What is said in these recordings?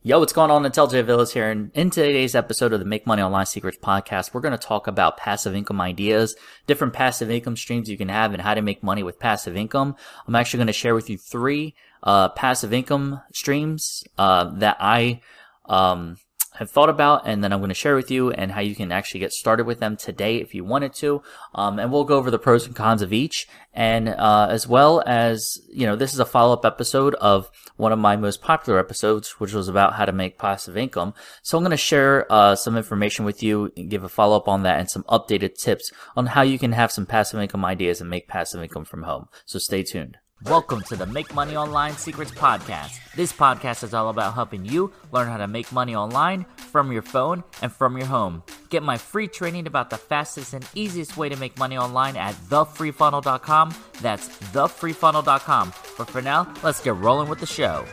Yo, what's going on? LJ Villas here, and in today's episode of the Make Money Online Secrets podcast, we're going to talk about passive income ideas, different passive income streams you can have, and how to make money with passive income. I'm actually going to share with you three uh, passive income streams uh, that I um, have thought about and then I'm going to share with you and how you can actually get started with them today if you wanted to. Um, and we'll go over the pros and cons of each. And, uh, as well as, you know, this is a follow up episode of one of my most popular episodes, which was about how to make passive income. So I'm going to share, uh, some information with you and give a follow up on that and some updated tips on how you can have some passive income ideas and make passive income from home. So stay tuned. Welcome to the Make Money Online Secrets Podcast. This podcast is all about helping you learn how to make money online from your phone and from your home. Get my free training about the fastest and easiest way to make money online at thefreefunnel.com. That's thefreefunnel.com. But for now, let's get rolling with the show.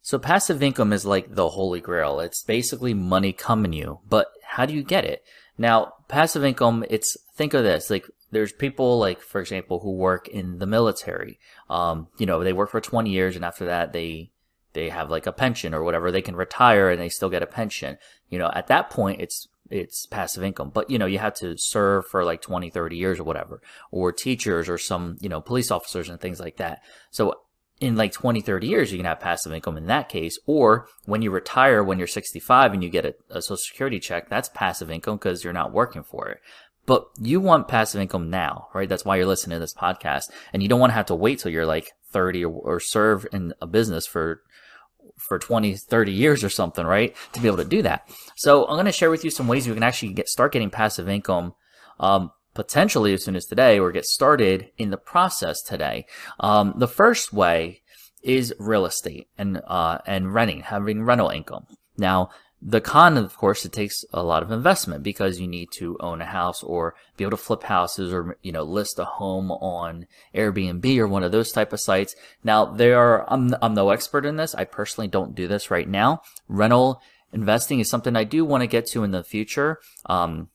So passive income is like the holy grail. It's basically money coming you, but how do you get it? Now, passive income, it's, think of this, like there's people like, for example, who work in the military. Um, you know, they work for 20 years and after that they, they have like a pension or whatever. They can retire and they still get a pension. You know, at that point, it's, it's passive income, but you know, you have to serve for like 20, 30 years or whatever, or teachers or some, you know, police officers and things like that. So in like 20, 30 years, you can have passive income in that case. Or when you retire, when you're 65 and you get a, a social security check, that's passive income because you're not working for it. But you want passive income now, right? That's why you're listening to this podcast. And you don't want to have to wait till you're like 30 or, or serve in a business for for 20, 30 years or something, right? To be able to do that. So I'm going to share with you some ways you can actually get, start getting passive income, um, potentially as soon as today or get started in the process today. Um, the first way is real estate and, uh, and renting, having rental income. Now, the con, of course, it takes a lot of investment because you need to own a house or be able to flip houses or, you know, list a home on Airbnb or one of those type of sites. Now, there are, I'm, I'm no expert in this. I personally don't do this right now. Rental investing is something I do want to get to in the future. Um,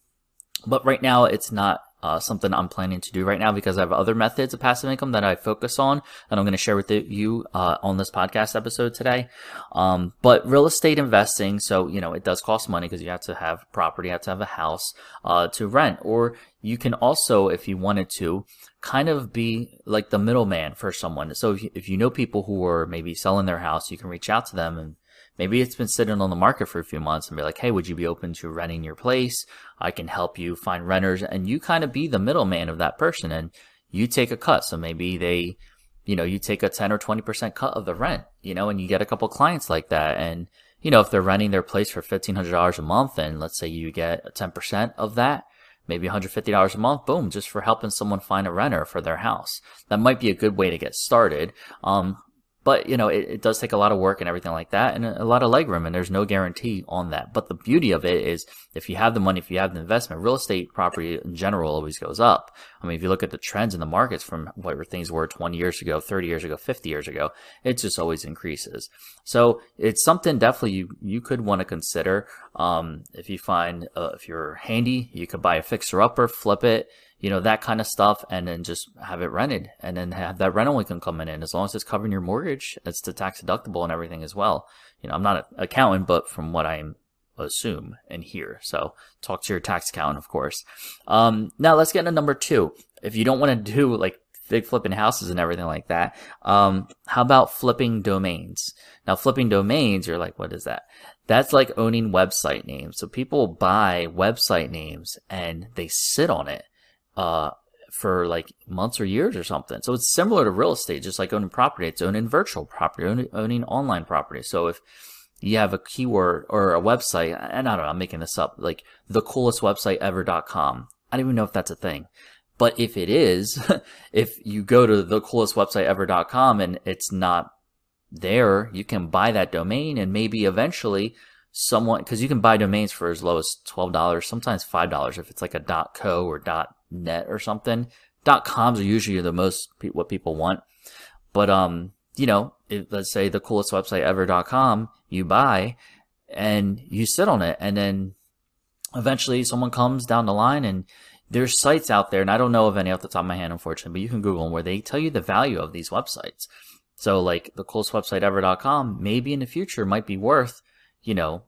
but right now it's not uh, something I'm planning to do right now because I have other methods of passive income that I focus on and I'm going to share with you uh, on this podcast episode today. Um, but real estate investing, so you know it does cost money because you have to have property, you have to have a house uh, to rent, or you can also, if you wanted to, kind of be like the middleman for someone. So if you, if you know people who are maybe selling their house, you can reach out to them and Maybe it's been sitting on the market for a few months and be like, hey, would you be open to renting your place? I can help you find renters. And you kind of be the middleman of that person and you take a cut. So maybe they, you know, you take a 10 or 20% cut of the rent, you know, and you get a couple clients like that. And, you know, if they're renting their place for $1,500 a month and let's say you get 10% of that, maybe $150 a month, boom, just for helping someone find a renter for their house. That might be a good way to get started. Um, but you know, it, it, does take a lot of work and everything like that, and a lot of leg room, and there's no guarantee on that. But the beauty of it is, if you have the money, if you have the investment, real estate property in general always goes up. I mean, if you look at the trends in the markets from whatever things were 20 years ago, 30 years ago, 50 years ago, it just always increases. So it's something definitely you you could want to consider. Um, if you find uh, if you're handy, you could buy a fixer upper, flip it you know, that kind of stuff and then just have it rented and then have that rental income coming in. As long as it's covering your mortgage, it's the tax deductible and everything as well. You know, I'm not an accountant, but from what I assume and hear. So talk to your tax accountant, of course. Um, now let's get into number two. If you don't want to do like big flipping houses and everything like that, um, how about flipping domains? Now flipping domains, you're like, what is that? That's like owning website names. So people buy website names and they sit on it uh, for like months or years or something. So it's similar to real estate, just like owning property. It's owning virtual property, owning, online property. So if you have a keyword or a website, and I don't know, I'm making this up, like the coolest website ever.com. I don't even know if that's a thing. But if it is, if you go to the coolest website ever.com and it's not there, you can buy that domain and maybe eventually someone, cause you can buy domains for as low as $12, sometimes $5 if it's like a .co or .net or something. Dot coms are usually the most what people want. But, um, you know, let's say the coolest website ever.com you buy and you sit on it and then eventually someone comes down the line and there's sites out there and I don't know of any off the top of my head, unfortunately, but you can Google them where they tell you the value of these websites. So like the coolest website ever.com, maybe in the future might be worth, you know,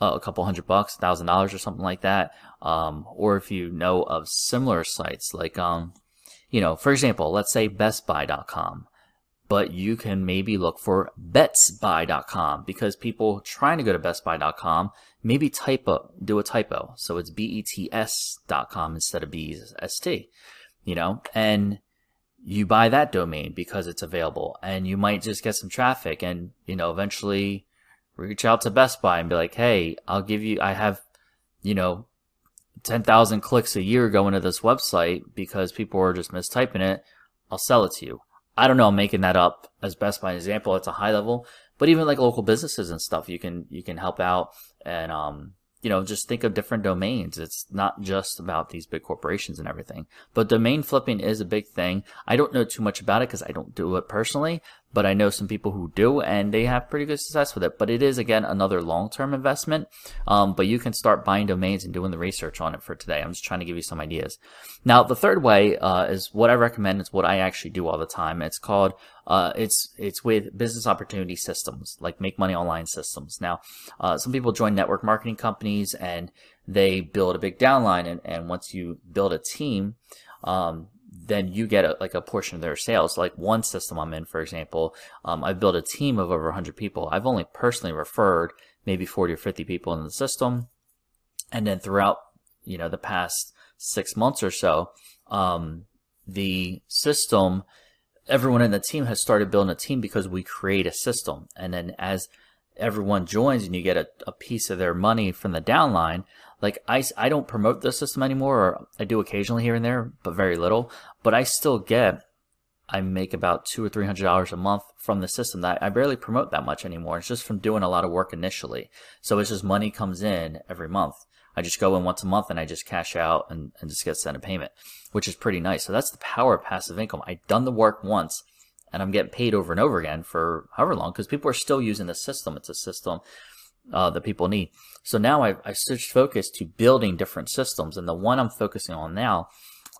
a couple hundred bucks, thousand dollars or something like that. Um, or if you know of similar sites like, um, you know, for example, let's say bestbuy.com, but you can maybe look for betsbuy.com because people trying to go to bestbuy.com maybe type typo, do a typo. So it's B-E-T-S.com instead of B-E-S-T, you know, and you buy that domain because it's available and you might just get some traffic and, you know, eventually reach out to Best Buy and be like, Hey, I'll give you, I have, you know, 10,000 clicks a year going to this website because people are just mistyping it. I'll sell it to you. I don't know. I'm making that up as Best Buy example. It's a high level, but even like local businesses and stuff, you can, you can help out and, um, you know, just think of different domains. It's not just about these big corporations and everything. But domain flipping is a big thing. I don't know too much about it because I don't do it personally, but I know some people who do and they have pretty good success with it. But it is again another long-term investment. Um, but you can start buying domains and doing the research on it for today. I'm just trying to give you some ideas. Now, the third way uh, is what I recommend. It's what I actually do all the time. It's called uh, it's it's with business opportunity systems like make money online systems. Now, uh, some people join network marketing companies and they build a big downline, and, and once you build a team, um, then you get a, like a portion of their sales. Like one system I'm in, for example, um, I've built a team of over 100 people. I've only personally referred maybe 40 or 50 people in the system. And then throughout, you know, the past six months or so, um, the system, everyone in the team has started building a team because we create a system. And then as everyone joins and you get a, a piece of their money from the downline, like I, I don't promote the system anymore, or I do occasionally here and there, but very little. But I still get, I make about two or three hundred dollars a month from the system. That I barely promote that much anymore. It's just from doing a lot of work initially. So it's just money comes in every month. I just go in once a month and I just cash out and, and just get sent a payment, which is pretty nice. So that's the power of passive income. I've done the work once and I'm getting paid over and over again for however long because people are still using the system. It's a system uh, that people need. So now I, I switched focus to building different systems, and the one I'm focusing on now,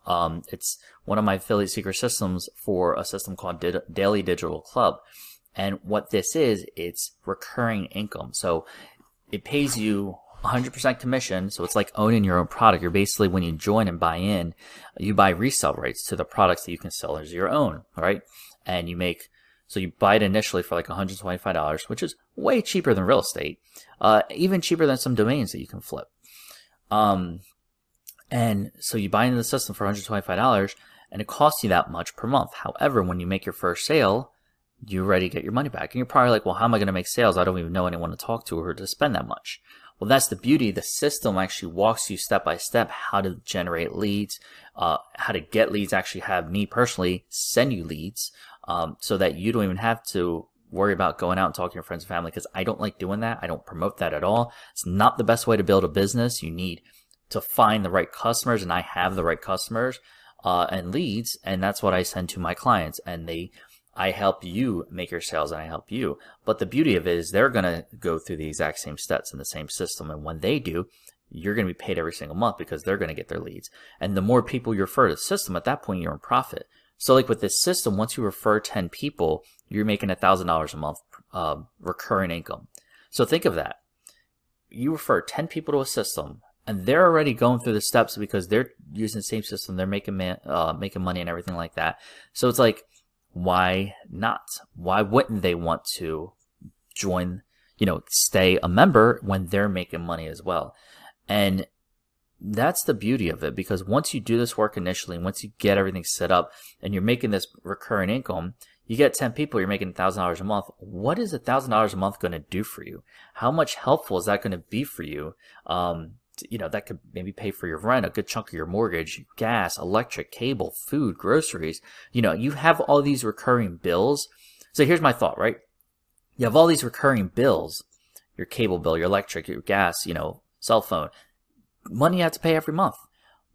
um, it's one of my affiliate secret systems for a system called Daily Digital Club. And what this is, it's recurring income. So it pays you 100% commission. So it's like owning your own product. You're basically, when you join and buy in, you buy resale rights to the products that you can sell as your own, right? And you make so you buy it initially for like $125, which is way cheaper than real estate, uh, even cheaper than some domains that you can flip. Um, and so you buy into the system for $125 and it costs you that much per month. However, when you make your first sale, you already get your money back. And you're probably like, well, how am I going to make sales? I don't even know anyone to talk to or to spend that much. Well, that's the beauty. The system actually walks you step by step how to generate leads, uh, how to get leads, actually have me personally send you leads, um, so that you don't even have to worry about going out and talking to your friends and family because I don't like doing that. I don't promote that at all. It's not the best way to build a business. You need to find the right customers, and I have the right customers uh, and leads, and that's what I send to my clients, and they. I help you make your sales and I help you. But the beauty of it is they're going to go through the exact same steps in the same system. And when they do, you're going to be paid every single month because they're going to get their leads. And the more people you refer to the system, at that point, you're in profit. So like with this system, once you refer 10 people, you're making $1,000 a month uh, recurring income. So think of that. You refer 10 people to a system and they're already going through the steps because they're using the same system. They're making, man, uh, making money and everything like that. So it's like, why not? Why wouldn't they want to join, you know, stay a member when they're making money as well? And that's the beauty of it because once you do this work initially, once you get everything set up and you're making this recurring income, you get 10 people, you're making $1,000 a month. What is $1,000 a month going to do for you? How much helpful is that going to be for you? Um, you know, that could maybe pay for your rent, a good chunk of your mortgage, gas, electric, cable, food, groceries. You know, you have all these recurring bills. So here's my thought, right? You have all these recurring bills, your cable bill, your electric, your gas, you know, cell phone money you have to pay every month.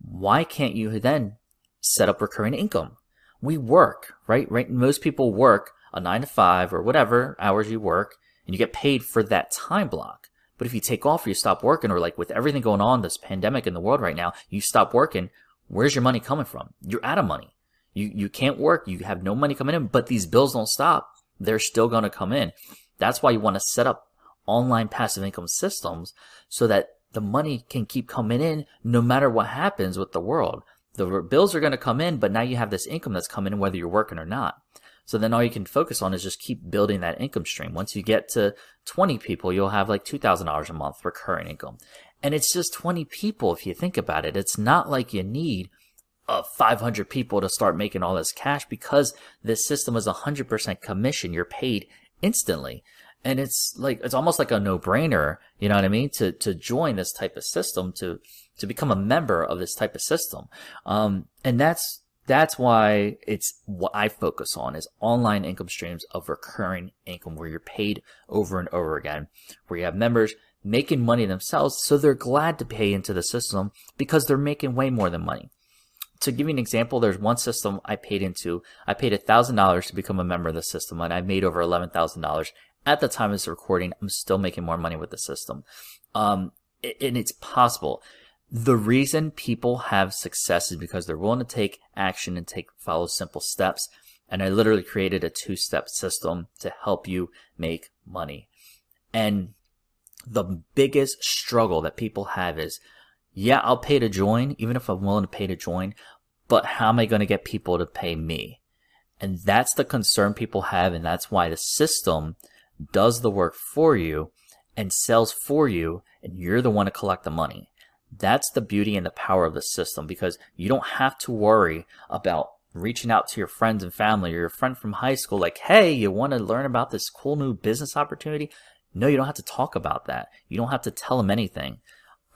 Why can't you then set up recurring income? We work, right? Right. Most people work a nine to five or whatever hours you work and you get paid for that time block. But if you take off or you stop working or like with everything going on, this pandemic in the world right now, you stop working, where's your money coming from? You're out of money. You, you can't work. You have no money coming in, but these bills don't stop. they're still going to come in. That's why you want to set up online passive income systems so that the money can keep coming in no matter what happens with the world. The bills are going to come in, but now you have this income that's coming in whether you're working or not. So then all you can focus on is just keep building that income stream. Once you get to 20 people, you'll have like $2,000 a month recurring income. And it's just 20 people if you think about it. It's not like you need uh, 500 people to start making all this cash because this system is 100% commission. You're paid instantly. And it's like, it's almost like a no brainer. You know what I mean? To, to join this type of system, to, to become a member of this type of system. Um, and that's, that's why it's what I focus on is online income streams of recurring income where you're paid over and over again, where you have members making money themselves. So they're glad to pay into the system because they're making way more than money. To give you an example, there's one system I paid into. I paid $1,000 to become a member of the system and I made over $11,000 at the time of this recording. I'm still making more money with the system. Um, and it's possible. The reason people have success is because they're willing to take action and take follow simple steps. And I literally created a two step system to help you make money. And the biggest struggle that people have is, yeah, I'll pay to join, even if I'm willing to pay to join, but how am I going to get people to pay me? And that's the concern people have. And that's why the system does the work for you and sells for you. And you're the one to collect the money. That's the beauty and the power of the system because you don't have to worry about reaching out to your friends and family or your friend from high school like, hey, you want to learn about this cool new business opportunity? No, you don't have to talk about that. You don't have to tell them anything.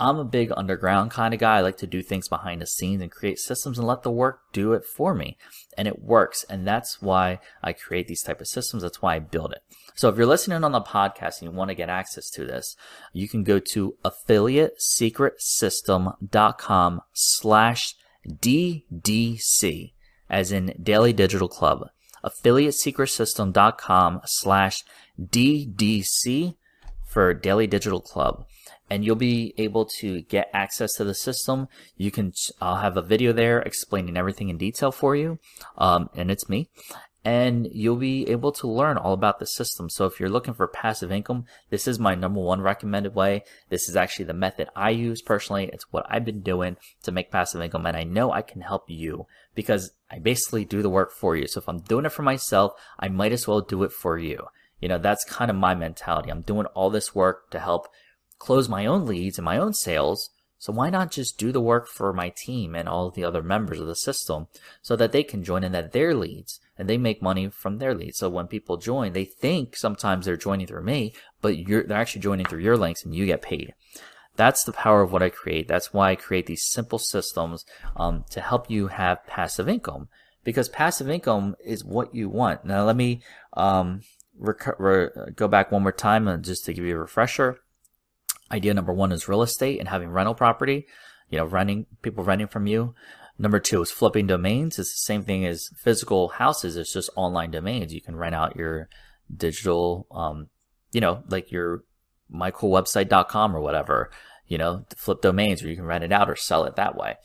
I'm a big underground kind of guy. I like to do things behind the scenes and create systems and let the work do it for me. And it works. And that's why I create these type of systems. That's why I build it. So if you're listening on the podcast and you want to get access to this, you can go to affiliatesecretsystem.com slash DDC as in Daily Digital Club. Affiliatesecretsystem.com slash DDC for Daily Digital Club and you'll be able to get access to the system. You can, I'll have a video there explaining everything in detail for you. Um, and it's me. And you'll be able to learn all about the system. So if you're looking for passive income, this is my number one recommended way. This is actually the method I use personally. It's what I've been doing to make passive income. And I know I can help you because I basically do the work for you. So if I'm doing it for myself, I might as well do it for you. You know, that's kind of my mentality. I'm doing all this work to help close my own leads and my own sales. So why not just do the work for my team and all the other members of the system so that they can join in at their leads and they make money from their leads. So when people join, they think sometimes they're joining through me, but they're actually joining through your links and you get paid. That's the power of what I create. That's why I create these simple systems um, to help you have passive income because passive income is what you want. Now let me um, go back one more time and just to give you a refresher idea number one is real estate and having rental property, you know, renting people renting from you. Number two is flipping domains. It's the same thing as physical houses. It's just online domains. You can rent out your digital, um, you know, like your mycoolwebsite.com or whatever, you know, flip domains or you can rent it out or sell it that way.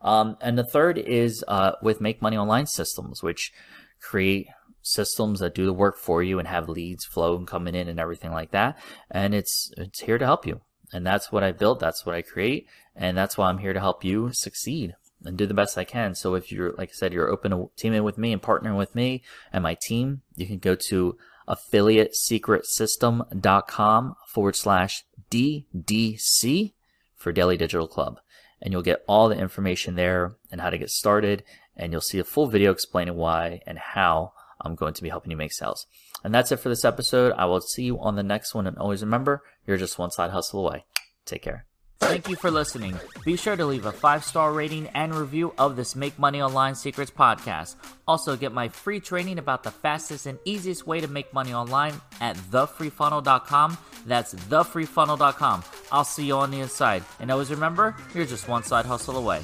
Um, and the third is uh, with Make Money Online systems, which create systems that do the work for you and have leads flow and coming in and everything like that. And it's it's here to help you. And that's what I build. That's what I create. And that's why I'm here to help you succeed and do the best I can. So if you're, like I said, you're open to teaming with me and partnering with me and my team, you can go to affiliatesecretsystem.com forward slash DDC for Daily Digital Club. And you'll get all the information there and how to get started. And you'll see a full video explaining why and how I'm going to be helping you make sales. And that's it for this episode. I will see you on the next one. And always remember, you're just one side hustle away. Take care. Thank you for listening. Be sure to leave a five star rating and review of this Make Money Online Secrets podcast. Also, get my free training about the fastest and easiest way to make money online at thefreefunnel.com. That's thefreefunnel.com. I'll see you on the inside. And always remember, you're just one side hustle away.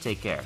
Take care.